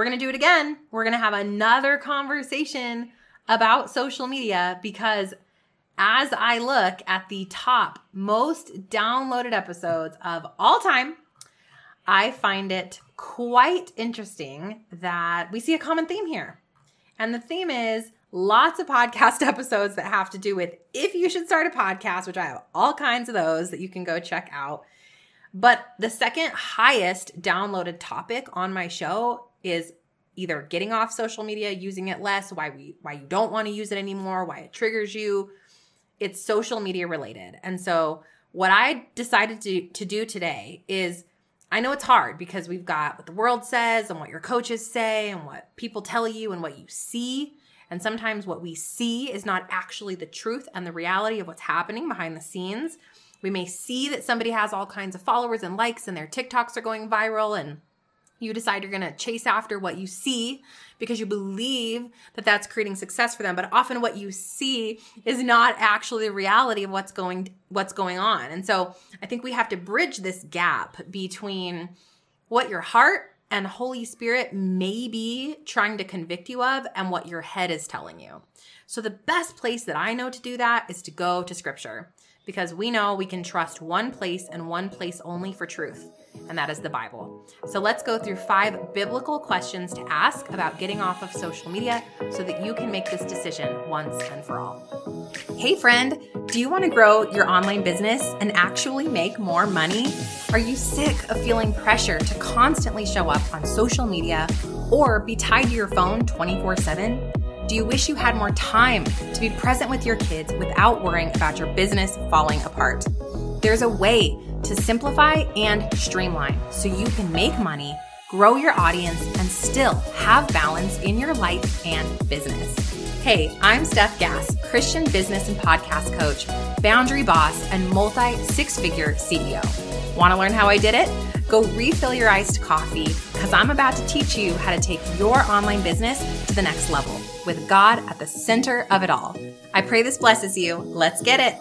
we're going to do it again. We're going to have another conversation about social media because as I look at the top most downloaded episodes of all time, I find it quite interesting that we see a common theme here. And the theme is lots of podcast episodes that have to do with if you should start a podcast, which I have all kinds of those that you can go check out. But the second highest downloaded topic on my show is either getting off social media, using it less, why we why you don't want to use it anymore, why it triggers you. It's social media related. And so what I decided to, to do today is I know it's hard because we've got what the world says and what your coaches say and what people tell you and what you see. And sometimes what we see is not actually the truth and the reality of what's happening behind the scenes. We may see that somebody has all kinds of followers and likes and their TikToks are going viral and you decide you're going to chase after what you see because you believe that that's creating success for them. But often what you see is not actually the reality of what's going what's going on. And so i think we have to bridge this gap between what your heart and holy spirit may be trying to convict you of and what your head is telling you. So the best place that i know to do that is to go to scripture because we know we can trust one place and one place only for truth and that is the Bible. So let's go through five biblical questions to ask about getting off of social media so that you can make this decision once and for all. Hey, friend, do you want to grow your online business and actually make more money? Are you sick of feeling pressure to constantly show up on social media or be tied to your phone 24 7? Do you wish you had more time to be present with your kids without worrying about your business falling apart? There's a way to simplify and streamline so you can make money, grow your audience, and still have balance in your life and business. Hey, I'm Stef Gass, Christian business and podcast coach, boundary boss, and multi six figure CEO. Want to learn how I did it? Go refill your iced coffee because I'm about to teach you how to take your online business to the next level with God at the center of it all. I pray this blesses you. Let's get it.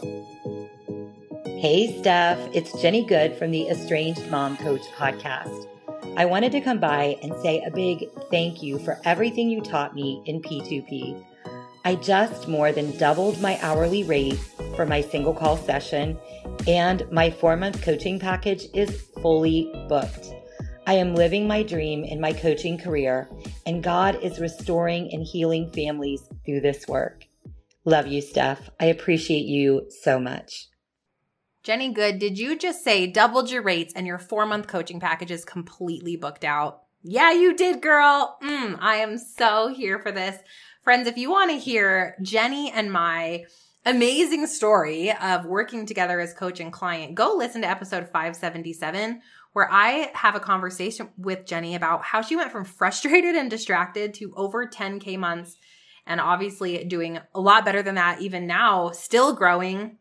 Hey, Stef, it's Jenny Good from the Estranged Mom Coach podcast. I wanted to come by and say a big thank you for everything you taught me in P2P. I just more than doubled my hourly rate for my single call session, and my four month coaching package is fully booked. I am living my dream in my coaching career, and God is restoring and healing families through this work. Love you, Stef. I appreciate you so much. Jenny Good, did you just say doubled your rates and your four month coaching package is completely booked out? Yeah, you did, girl. Mm, I am so here for this. Friends, if you want to hear Jenny and my amazing story of working together as coach and client, go listen to episode 577, where I have a conversation with Jenny about how she went from frustrated and distracted to over 10K months and obviously doing a lot better than that even now, still growing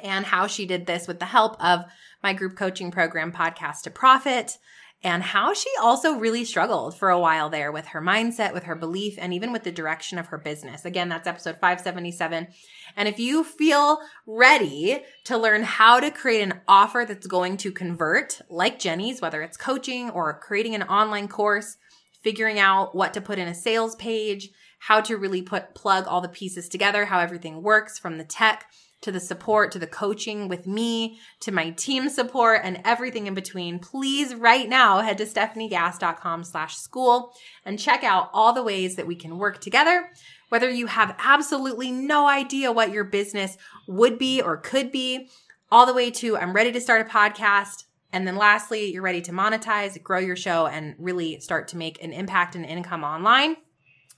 and how she did this with the help of my group coaching program, Podcast to Profit, and how she also really struggled for a while there with her mindset, with her belief, and even with the direction of her business. Again, that's episode 577. And if you feel ready to learn how to create an offer that's going to convert, like Jenny's, whether it's coaching or creating an online course, figuring out what to put in a sales page, how to really put plug all the pieces together, how everything works from the tech to the support, to the coaching with me, to my team support and everything in between, please right now head to stefaniegass.com slash school and check out all the ways that we can work together. Whether you have absolutely no idea what your business would be or could be, all the way to I'm ready to start a podcast. And then lastly, you're ready to monetize, grow your show, and really start to make an impact and income online.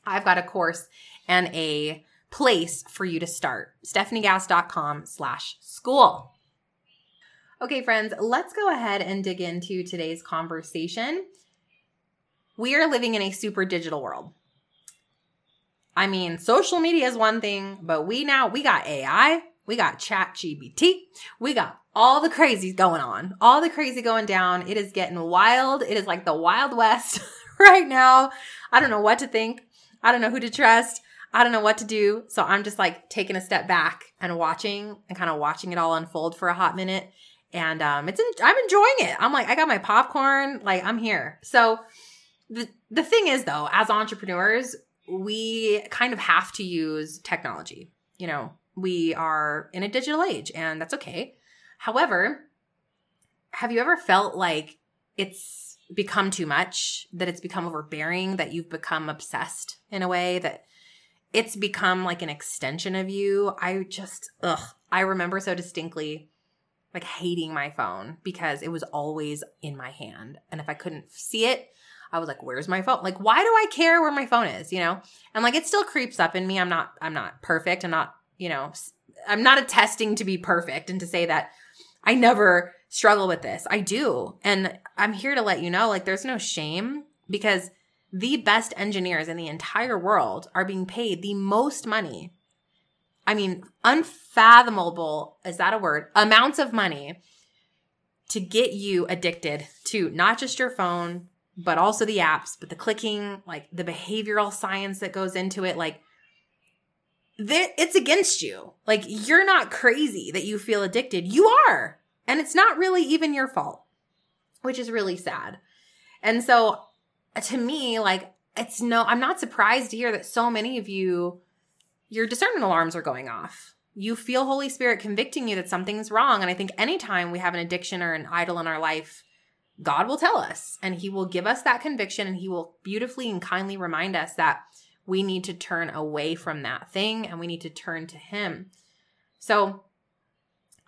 I've got a course and a place for you to start. StefanieGass.com slash school. Okay, friends, let's go ahead and dig into today's conversation. We are living in a super digital world. I mean, social media is one thing, but we now, we got AI, we got ChatGPT, we got all the crazy going on, all the crazy going down. It is getting wild. It is like the Wild West right now. I don't know what to think. I don't know who to trust. I don't know what to do. So I'm just like taking a step back and watching and kind of watching it all unfold for a hot minute. And um, it's I'm enjoying it. I'm like I got my popcorn. Like I'm here. So the the thing is though, as entrepreneurs, we kind of have to use technology. You know, we are in a digital age and that's okay. However, have you ever felt like it's become too much, that it's become overbearing, that you've become obsessed in a way that it's become like an extension of you? I just, ugh, I remember so distinctly like hating my phone because it was always in my hand. And if I couldn't see it, I was like, where's my phone? Like, why do I care where my phone is? You know? And like, it still creeps up in me. I'm not, I'm not perfect. I'm not, you know, I'm not attesting to be perfect and to say that I never struggle with this. I do. And I'm here to let you know, like, there's no shame because the best engineers in the entire world are being paid the most money. I mean, unfathomable, is that a word? Amounts of money to get you addicted to not just your phone, but also the apps, but the clicking, like the behavioral science that goes into it. Like, it's against you. Like, you're not crazy that you feel addicted. You are. And it's not really even your fault, which is really sad. And so, to me, like, it's no, I'm not surprised to hear that so many of you, your discernment alarms are going off. You feel Holy Spirit convicting you that something's wrong. And I think anytime we have an addiction or an idol in our life, God will tell us and He will give us that conviction and He will beautifully and kindly remind us that we need to turn away from that thing and we need to turn to Him. So,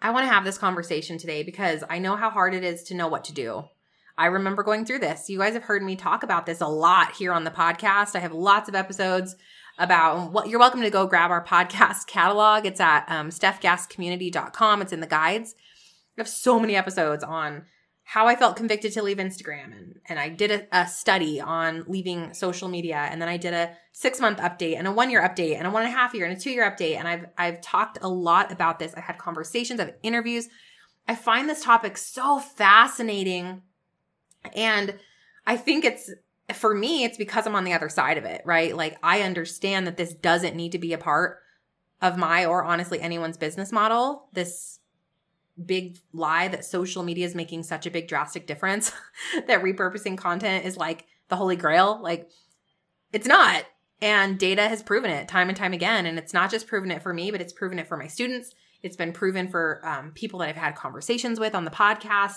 I want to have this conversation today because I know how hard it is to know what to do. I remember going through this. You guys have heard me talk about this a lot here on the podcast. I have lots of episodes about what you're welcome to go grab our podcast catalog. It's at um, stefgasscommunity.com. It's in the guides. I have so many episodes on how I felt convicted to leave Instagram. And, and I did a, a, study on leaving social media. And then I did a six month update and a one year update and a one and a half year and a two year update. And I've, I've talked a lot about this. I've had conversations, I've interviews. I find this topic so fascinating. And I think it's, for me, it's because I'm on the other side of it, right? Like I understand that this doesn't need to be a part of my or honestly anyone's business model. This big lie that social media is making such a big drastic difference that repurposing content is like the holy grail. Like it's not. And data has proven it time and time again. And it's not just proven it for me, but it's proven it for my students. It's been proven for um, people that I've had conversations with on the podcast.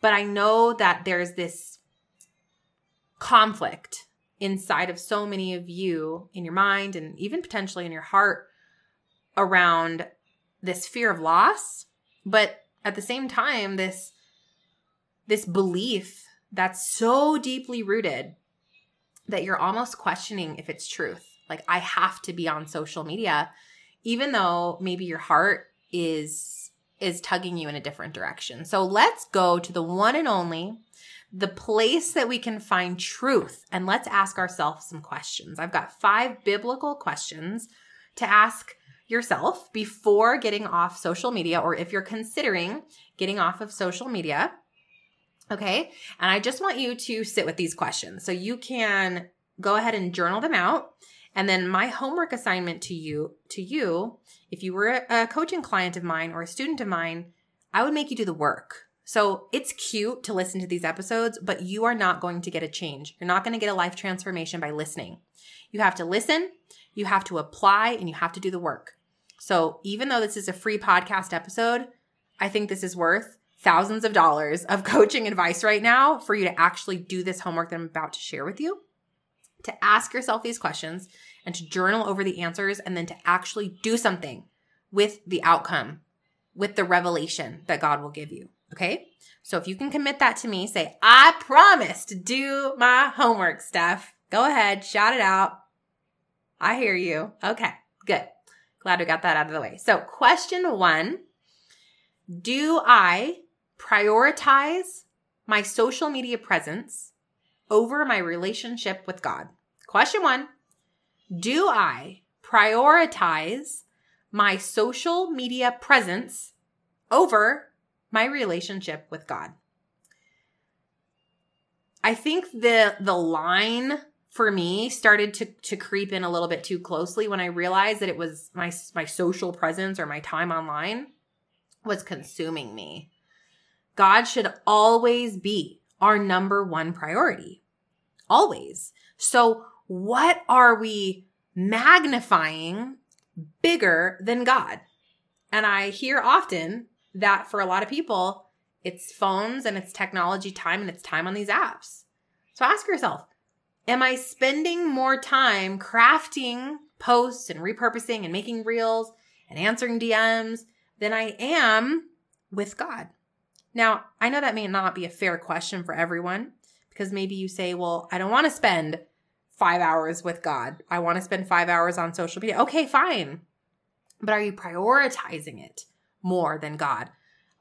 But I know that there's this conflict inside of so many of you in your mind and even potentially in your heart around this fear of loss but at the same time this this belief that's so deeply rooted that you're almost questioning if it's truth. Like i have to be on social media even though maybe your heart is is tugging you in a different direction so let's go to the one and only the place that we can find truth and let's ask ourselves some questions i've got five biblical questions to ask yourself before getting off social media or if you're considering getting off of social media. Okay. And I just want you to sit with these questions. So you can go ahead and journal them out. And then my homework assignment to you, to you, if you were a coaching client of mine or a student of mine, I would make you do the work. So it's cute to listen to these episodes, but you are not going to get a change. You're not going to get a life transformation by listening. You have to listen, you have to apply, and you have to do the work. So even though this is a free podcast episode, I think this is worth thousands of dollars of coaching advice right now for you to actually do this homework that I'm about to share with you, to ask yourself these questions and to journal over the answers and then to actually do something with the outcome, with the revelation that God will give you. Okay. So if you can commit that to me, say, I promise to do my homework, Stef. Go ahead, shout it out. I hear you. Okay, good. Glad we got that out of the way. So, question one Do I prioritize my social media presence over my relationship with God? Question one Do I prioritize my social media presence over my relationship with God? I think the the line for me started to to creep in a little bit too closely when I realized that it was my my social presence or my time online was consuming me. God should always be our number one priority. always. So, what are we magnifying bigger than God? And I hear often that for a lot of people, it's phones and it's technology time and it's time on these apps. So ask yourself, am I spending more time crafting posts and repurposing and making reels and answering DMs than I am with God? Now, I know that may not be a fair question for everyone because maybe you say, well, I don't want to spend five hours with God. I want to spend five hours on social media. Okay, fine. But are you prioritizing it more than God?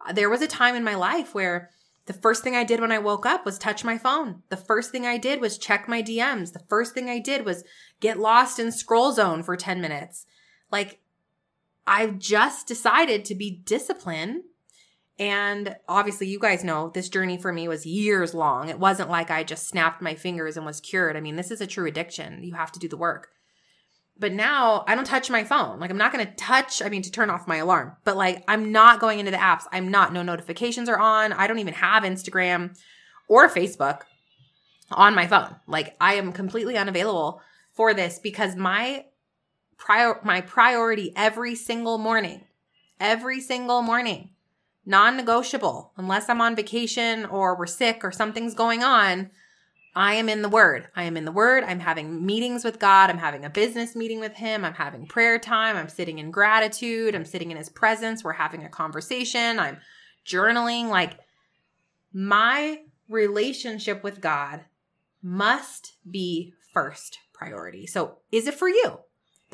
Uh, there was a time in my life where the first thing I did when I woke up was touch my phone. The first thing I did was check my DMs. The first thing I did was get lost in scroll zone for 10 minutes. Like, I've just decided to be disciplined. And obviously, you guys know this journey for me was years long. It wasn't like I just snapped my fingers and was cured. I mean, this is a true addiction. You have to do the work. But now I don't touch my phone. Like I'm not going to touch, I mean, to turn off my alarm, but like I'm not going into the apps. I'm not, no notifications are on. I don't even have Instagram or Facebook on my phone. Like I am completely unavailable for this because my prior, my priority every single morning, every single morning, non negotiable, unless I'm on vacation or we're sick or something's going on I am in the Word. I am in the Word. I'm having meetings with God. I'm having a business meeting with Him. I'm having prayer time. I'm sitting in gratitude. I'm sitting in His presence. We're having a conversation. I'm journaling. Like my relationship with God must be first priority. So is it for you?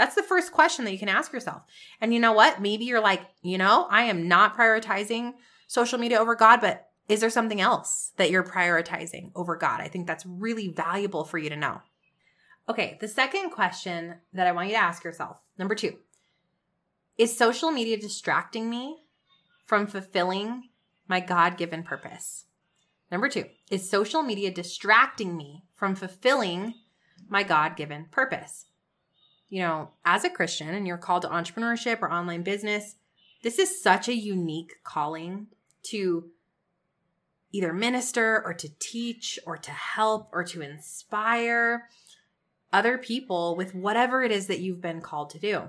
That's the first question that you can ask yourself. And you know what? Maybe you're like, you know, I am not prioritizing social media over God, but is there something else that you're prioritizing over God? I think that's really valuable for you to know. Okay, the second question that I want you to ask yourself, number two, is social media distracting me from fulfilling my God given purpose? Number two, is social media distracting me from fulfilling my God given purpose? You know, as a Christian and you're called to entrepreneurship or online business, this is such a unique calling to either minister or to teach or to help or to inspire other people with whatever it is that you've been called to do.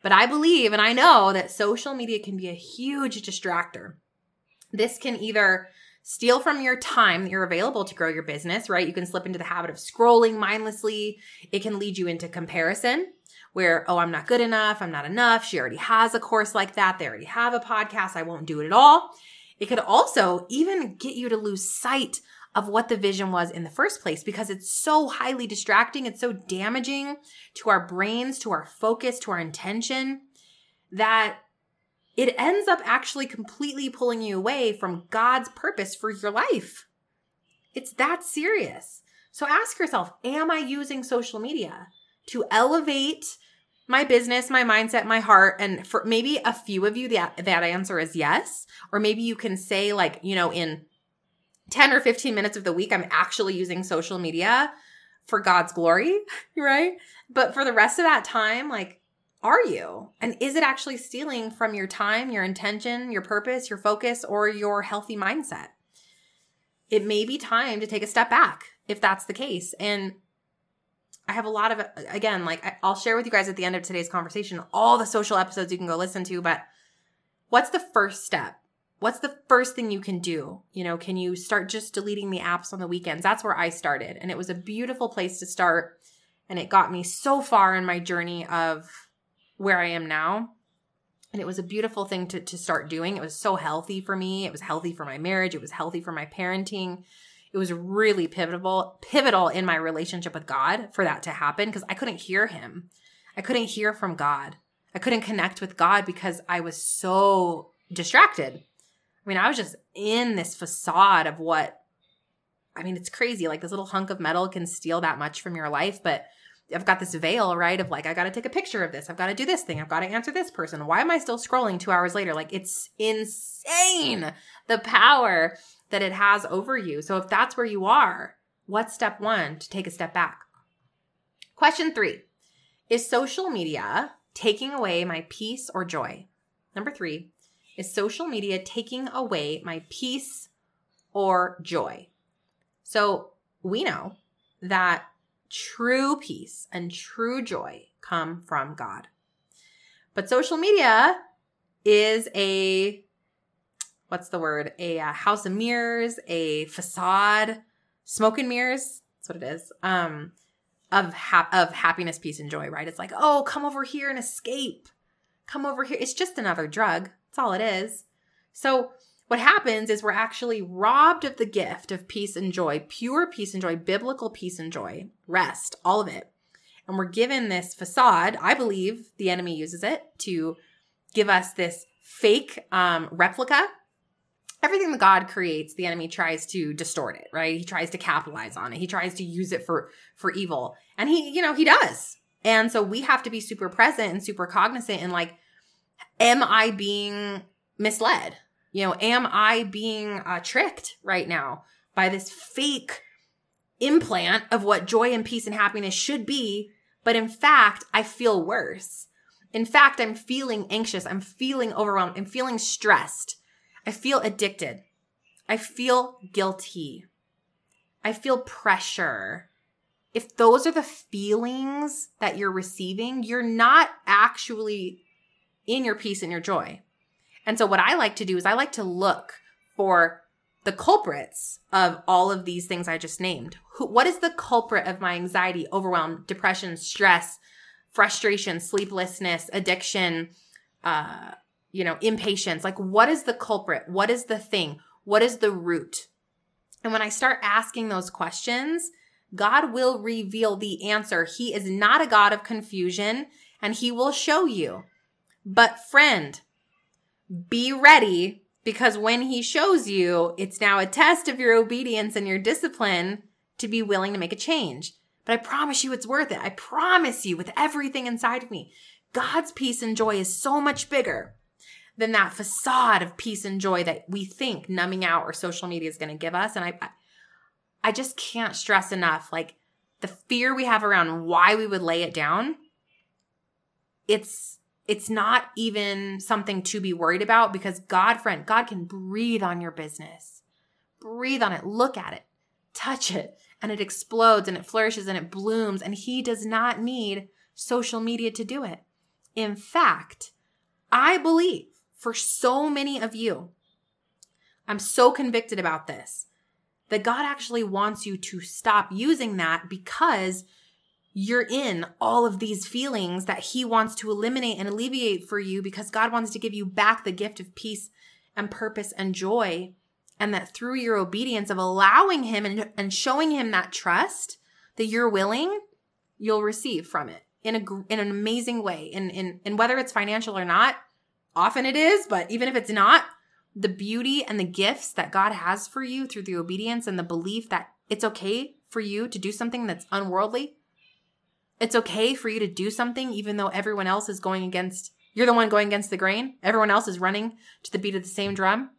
But I believe and I know that social media can be a huge distractor. This can either steal from your time that you're available to grow your business, right? You can slip into the habit of scrolling mindlessly. It can lead you into comparison where, oh, I'm not good enough. I'm not enough. She already has a course like that. They already have a podcast. I won't do it at all. It could also even get you to lose sight of what the vision was in the first place because it's so highly distracting. It's so damaging to our brains, to our focus, to our intention that it ends up actually completely pulling you away from God's purpose for your life. It's that serious. So ask yourself Am I using social media to elevate my business, my mindset, my heart. And for maybe a few of you, that, that answer is yes. Or maybe you can say, like, you know, in 10 or 15 minutes of the week, I'm actually using social media for God's glory, right? But for the rest of that time, like, are you? And is it actually stealing from your time, your intention, your purpose, your focus, or your healthy mindset? It may be time to take a step back if that's the case. And I have a lot of again, like I'll share with you guys at the end of today's conversation all the social episodes you can go listen to, but what's the first step? What's the first thing you can do? You know, can you start just deleting the apps on the weekends? That's where I started, and it was a beautiful place to start, and it got me so far in my journey of where I am now. And it was a beautiful thing to, to start doing. It was so healthy for me. It was healthy for my marriage. It was healthy for my parenting it was really pivotal pivotal in my relationship with God for that to happen because I couldn't hear him. I couldn't hear from God. I couldn't connect with God because I was so distracted. I mean, I was just in this facade of what I mean, it's crazy. Like this little hunk of metal can steal that much from your life, but I've got this veil, right? Of like, I got to take a picture of this. I've got to do this thing. I've got to answer this person. Why am I still scrolling two hours later? Like, it's insane the power that it has over you. So if that's where you are, what's step one to take a step back? Question three Is social media taking away my peace or joy? Number three, is social media taking away my peace or joy? So we know that true peace and true joy come from God. But social media is a what's the word? A, uh, house of mirrors, a facade, smoke and mirrors. That's what it is. Um, of ha- of happiness, peace, and joy. Right? It's like, oh, come over here and escape. Come over here. It's just another drug. That's all it is. So what happens is we're actually robbed of the gift of peace and joy, pure peace and joy, biblical peace and joy, rest, all of it. And we're given this facade. I believe the enemy uses it to give us this fake um, replica. Everything that God creates, the enemy tries to distort it, right? He tries to capitalize on it. He tries to use it for for evil. And he, you know, he does. And so we have to be super present and super cognizant and like am I being misled? You know, am I being uh, tricked right now by this fake implant of what joy and peace and happiness should be? But in fact, I feel worse. In fact, I'm feeling anxious. I'm feeling overwhelmed. I'm feeling stressed. I feel addicted. I feel guilty. I feel pressure. If those are the feelings that you're receiving, you're not actually in your peace and your joy. And so what I like to do is I like to look for the culprits of all of these things I just named. Who, what is the culprit of my anxiety, overwhelm, depression, stress, frustration, sleeplessness, addiction, uh, you know, impatience? Like, what is the culprit? What is the thing? What is the root? And when I start asking those questions, God will reveal the answer. He is not a God of confusion and he will show you. But friend, be ready because when he shows you, it's now a test of your obedience and your discipline to be willing to make a change. But I promise you it's worth it. I promise you with everything inside of me. God's peace and joy is so much bigger than that facade of peace and joy that we think numbing out or social media is going to give us. And I, I just can't stress enough, like the fear we have around why we would lay it down. It's it's not even something to be worried about because God, friend, God can breathe on your business. Breathe on it, look at it, touch it, and it explodes and it flourishes and it blooms. And He does not need social media to do it. In fact, I believe for so many of you, I'm so convicted about this that God actually wants you to stop using that because you're in all of these feelings that he wants to eliminate and alleviate for you because God wants to give you back the gift of peace and purpose and joy. And that through your obedience of allowing him and, and showing him that trust that you're willing, you'll receive from it in a, in an amazing way. In, in, in whether it's financial or not, often it is, but even if it's not, the beauty and the gifts that God has for you through the obedience and the belief that it's okay for you to do something that's unworldly it's okay for you to do something even though everyone else is going against, you're the one going against the grain. Everyone else is running to the beat of the same drum.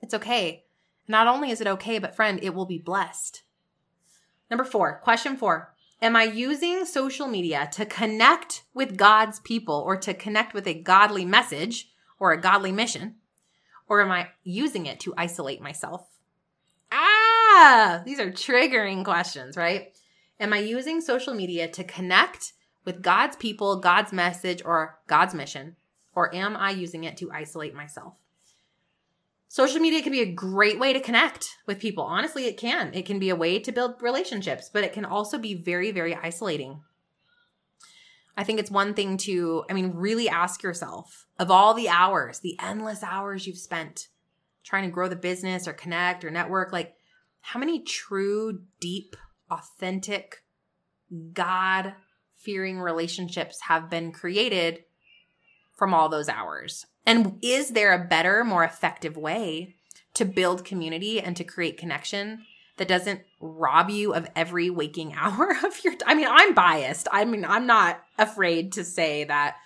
It's okay. Not only is it okay, but friend, it will be blessed. Number four, question four. Am I using social media to connect with God's people or to connect with a godly message or a godly mission? Or am I using it to isolate myself? Ah, these are triggering questions, right? Am I using social media to connect with God's people, God's message, or God's mission? Or am I using it to isolate myself? Social media can be a great way to connect with people. Honestly, it can. It can be a way to build relationships, but it can also be very, very isolating. I think it's one thing to, I mean, really ask yourself of all the hours, the endless hours you've spent trying to grow the business or connect or network, like how many true, deep authentic, God fearing relationships have been created from all those hours? And is there a better, more effective way to build community and to create connection that doesn't rob you of every waking hour of your I mean, I'm biased. I mean, I'm not afraid to say that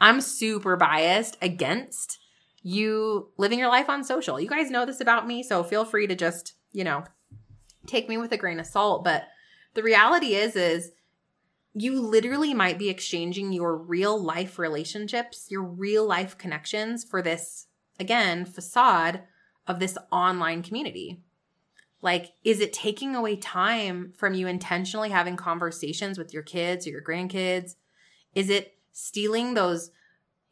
I'm super biased against you living your life on social. You guys know this about me, so feel free to just, you know, take me with a grain of salt, but the reality is is you literally might be exchanging your real life relationships, your real life connections for this again facade of this online community. Like, is it taking away time from you intentionally having conversations with your kids or your grandkids? Is it stealing those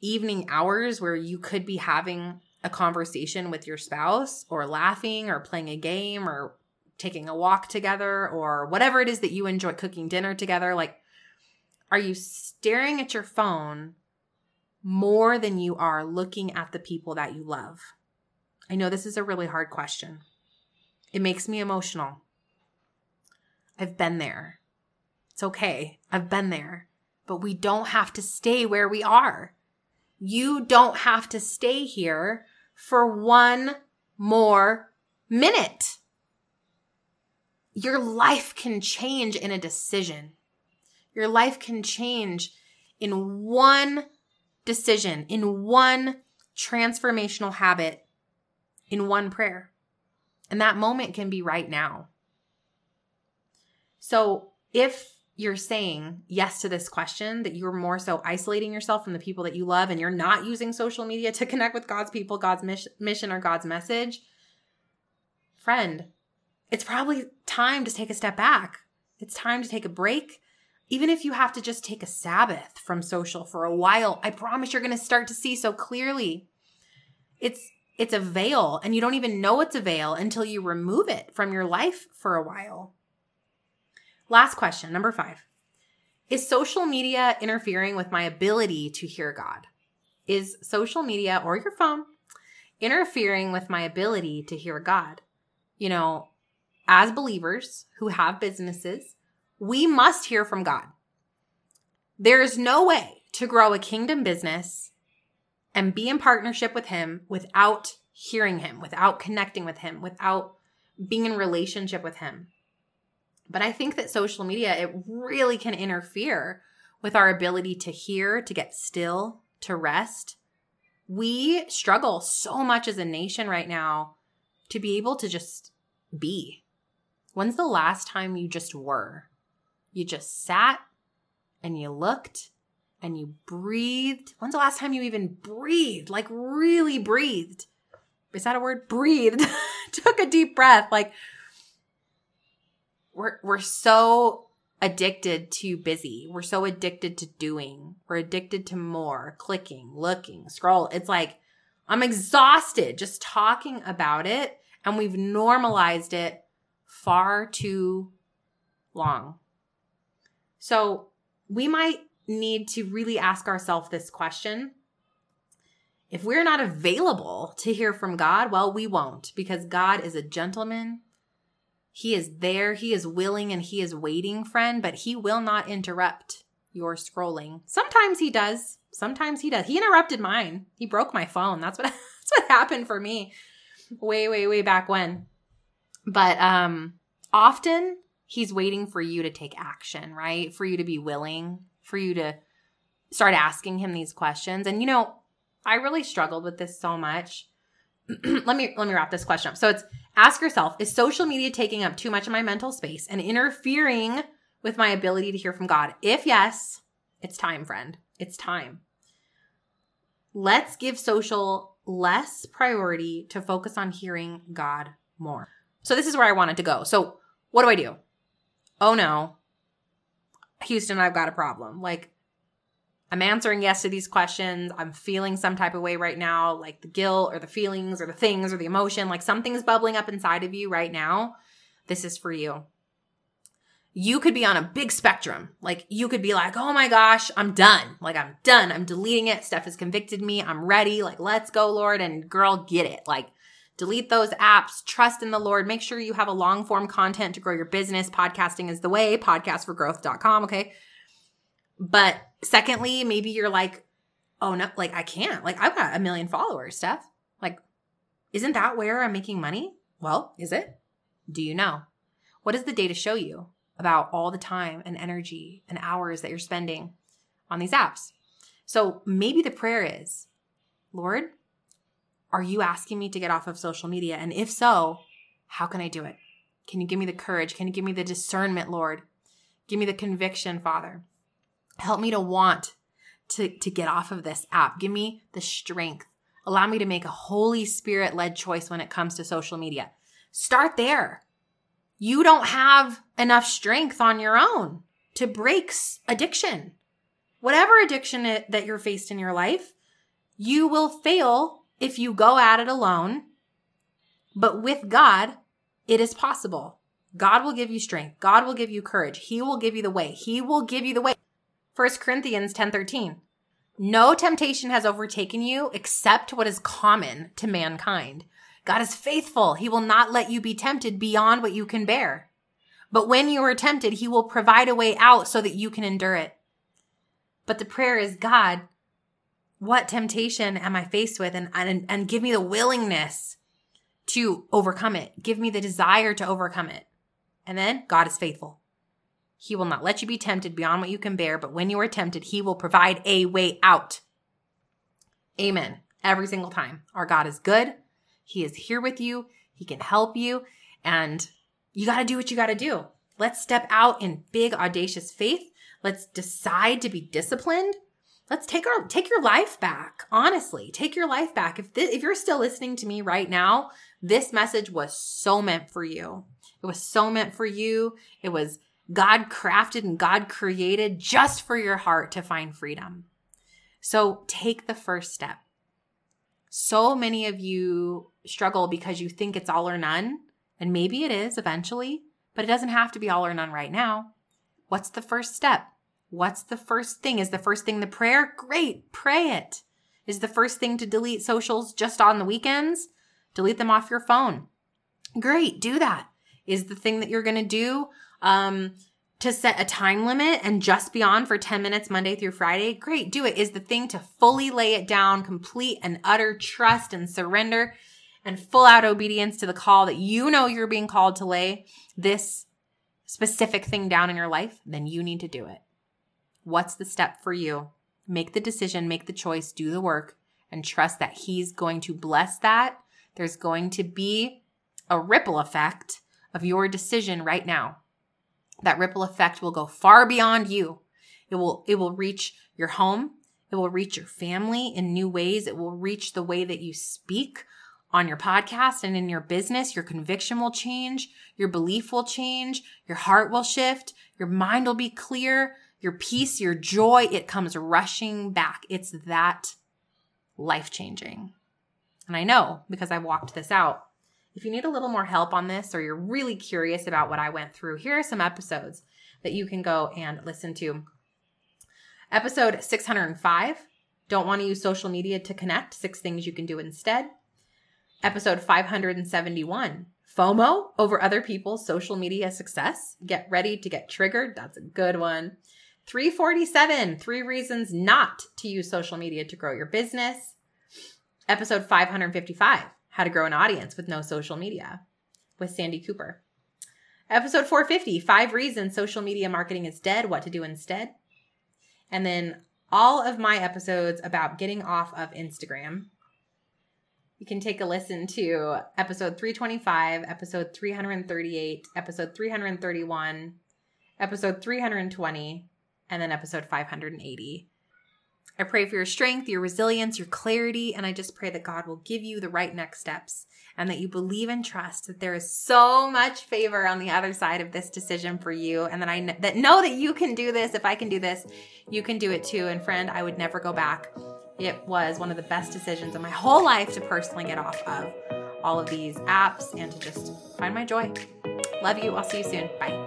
evening hours where you could be having a conversation with your spouse or laughing or playing a game or taking a walk together or whatever it is that you enjoy cooking dinner together? Like, are you staring at your phone more than you are looking at the people that you love? I know this is a really hard question. It makes me emotional. I've been there. It's okay. I've been there. But we don't have to stay where we are. You don't have to stay here for one more minute. Your life can change in a decision. Your life can change in one decision, in one transformational habit, in one prayer. And that moment can be right now. So if you're saying yes to this question, that you're more so isolating yourself from the people that you love and you're not using social media to connect with God's people, God's mission, or God's message, friend, it's probably time to take a step back. It's time to take a break. Even if you have to just take a Sabbath from social for a while, I promise you're going to start to see so clearly. It's it's a veil and you don't even know it's a veil until you remove it from your life for a while. Last question, number five. Is social media interfering with my ability to hear God? Is social media or your phone interfering with my ability to hear God? You know, as believers who have businesses, we must hear from God. There is no way to grow a kingdom business and be in partnership with Him without hearing Him, without connecting with Him, without being in relationship with Him. But I think that social media, it really can interfere with our ability to hear, to get still, to rest. We struggle so much as a nation right now to be able to just be. When's the last time you just were? You just sat and you looked and you breathed. When's the last time you even breathed? Like really breathed? Is that a word? Breathed. Took a deep breath. Like we're we're so addicted to busy. We're so addicted to doing. We're addicted to more, clicking, looking, scroll. It's like I'm exhausted just talking about it and we've normalized it far too long. So, we might need to really ask ourselves this question. If we're not available to hear from God, well, we won't because God is a gentleman he is there, he is willing, and he is waiting, friend, but he will not interrupt your scrolling. Sometimes he does. Sometimes he does. He interrupted mine. He broke my phone. That's what that's what happened for me way, way, way back when. But um often he's waiting for you to take action, right? For you to be willing, for you to start asking him these questions. And you know, I really struggled with this so much. let me let me wrap this question up. So it's Ask yourself, is social media taking up too much of my mental space and interfering with my ability to hear from God? If yes, it's time, friend. It's time. Let's give social less priority to focus on hearing God more. So, this is where I wanted to go. So, what do I do? Oh no, Houston, I've got a problem. Like, I'm answering yes to these questions. I'm feeling some type of way right now, like the guilt or the feelings or the things or the emotion, like something's bubbling up inside of you right now. This is for you. You could be on a big spectrum. Like you could be like, oh my gosh, I'm done. Like I'm done. I'm deleting it. Stef has convicted me. I'm ready. Like, let's go, Lord. And girl, get it. Like, delete those apps. Trust in the Lord. Make sure you have a long form content to grow your business. Podcasting is the way. Podcastforgrowth.com. Okay. But secondly, maybe you're like, oh no, like I can't. Like I've got a million followers, Stef. Like, isn't that where I'm making money? Well, is it? Do you know? What does the data show you about all the time and energy and hours that you're spending on these apps? So maybe the prayer is, Lord, are you asking me to get off of social media? And if so, how can I do it? Can you give me the courage? Can you give me the discernment, Lord? Give me the conviction, Father. Help me to want to, to get off of this app. Give me the strength. Allow me to make a Holy Spirit led choice when it comes to social media. Start there. you don't have enough strength on your own to break addiction. Whatever addiction that you're faced in your life, you will fail if you go at it alone. But with God, it is possible. God will give you strength. God will give you courage. He will give you the way. He will give you the way. 1 Corinthians 10 13. No temptation has overtaken you except what is common to mankind. God is faithful. He will not let you be tempted beyond what you can bear. But when you are tempted, he will provide a way out so that you can endure it. But the prayer is, God, what temptation am I faced with? And, and, and give me the willingness to overcome it. Give me the desire to overcome it. And then God is faithful. He will not let you be tempted beyond what you can bear, but when you are tempted, he will provide a way out. Amen. Every single time. Our God is good. He is here with you. He can help you. And you got to do what you got to do. Let's step out in big, audacious faith. Let's decide to be disciplined. Let's take our take your life back. Honestly, take your life back. If this, if you're still listening to me right now, this message was so meant for you. It was so meant for you. It was God crafted and God created just for your heart to find freedom. So take the first step. So many of you struggle because you think it's all or none. And maybe it is eventually, but it doesn't have to be all or none right now. What's the first step? What's the first thing? Is the first thing the prayer? Great, pray it. Is the first thing to delete socials just on the weekends? Delete them off your phone. Great, do that. Is the thing that you're going to do um, to set a time limit and just be on for 10 minutes Monday through Friday, great, do it. Is the thing to fully lay it down, complete and utter trust and surrender and full out obedience to the call that you know you're being called to lay this specific thing down in your life, then you need to do it. What's the step for you? Make the decision, make the choice, do the work, and trust that He's going to bless that. There's going to be a ripple effect of your decision right now that ripple effect will go far beyond you. It will, it will reach your home. It will reach your family in new ways. It will reach the way that you speak on your podcast and in your business. Your conviction will change. Your belief will change. Your heart will shift. Your mind will be clear. Your peace, your joy, it comes rushing back. It's that life changing. And I know because I've walked this out. If you need a little more help on this or you're really curious about what I went through, here are some episodes that you can go and listen to. Episode 605 Don't want to use social media to connect, six things you can do instead. Episode 571 FOMO over other people's social media success. Get ready to get triggered. That's a good one. 347 Three reasons not to use social media to grow your business. Episode 555 how to Grow an Audience with No Social Media with Sandy Cooper. Episode 450 Five Reasons Social Media Marketing is Dead, What to Do Instead. And then all of my episodes about getting off of Instagram. You can take a listen to episode 325, episode 338, episode 331, episode 320, and then episode 580. I pray for your strength, your resilience, your clarity, and I just pray that God will give you the right next steps and that you believe and trust that there is so much favor on the other side of this decision for you and that I kn- that know that you can do this. If I can do this, you can do it too. And friend, I would never go back. It was one of the best decisions of my whole life to personally get off of all of these apps and to just find my joy. Love you. I'll see you soon. Bye.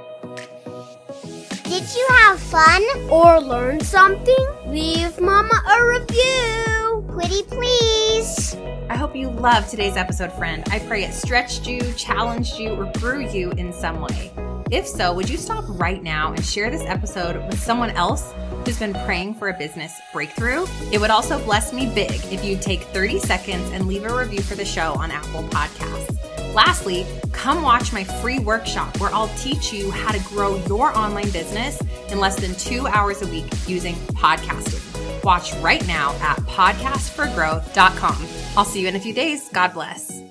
Did you have fun or learn something? Leave Mama a review. Pretty please. I hope you loved today's episode, friend. I pray it stretched you, challenged you, or grew you in some way. If so, would you stop right now and share this episode with someone else who's been praying for a business breakthrough? It would also bless me big if you'd take 30 seconds and leave a review for the show on Apple Podcasts. Lastly, come watch my free workshop where I'll teach you how to grow your online business in less than two hours a week using podcasting. Watch right now at podcastforgrowth.com. I'll see you in a few days. God bless.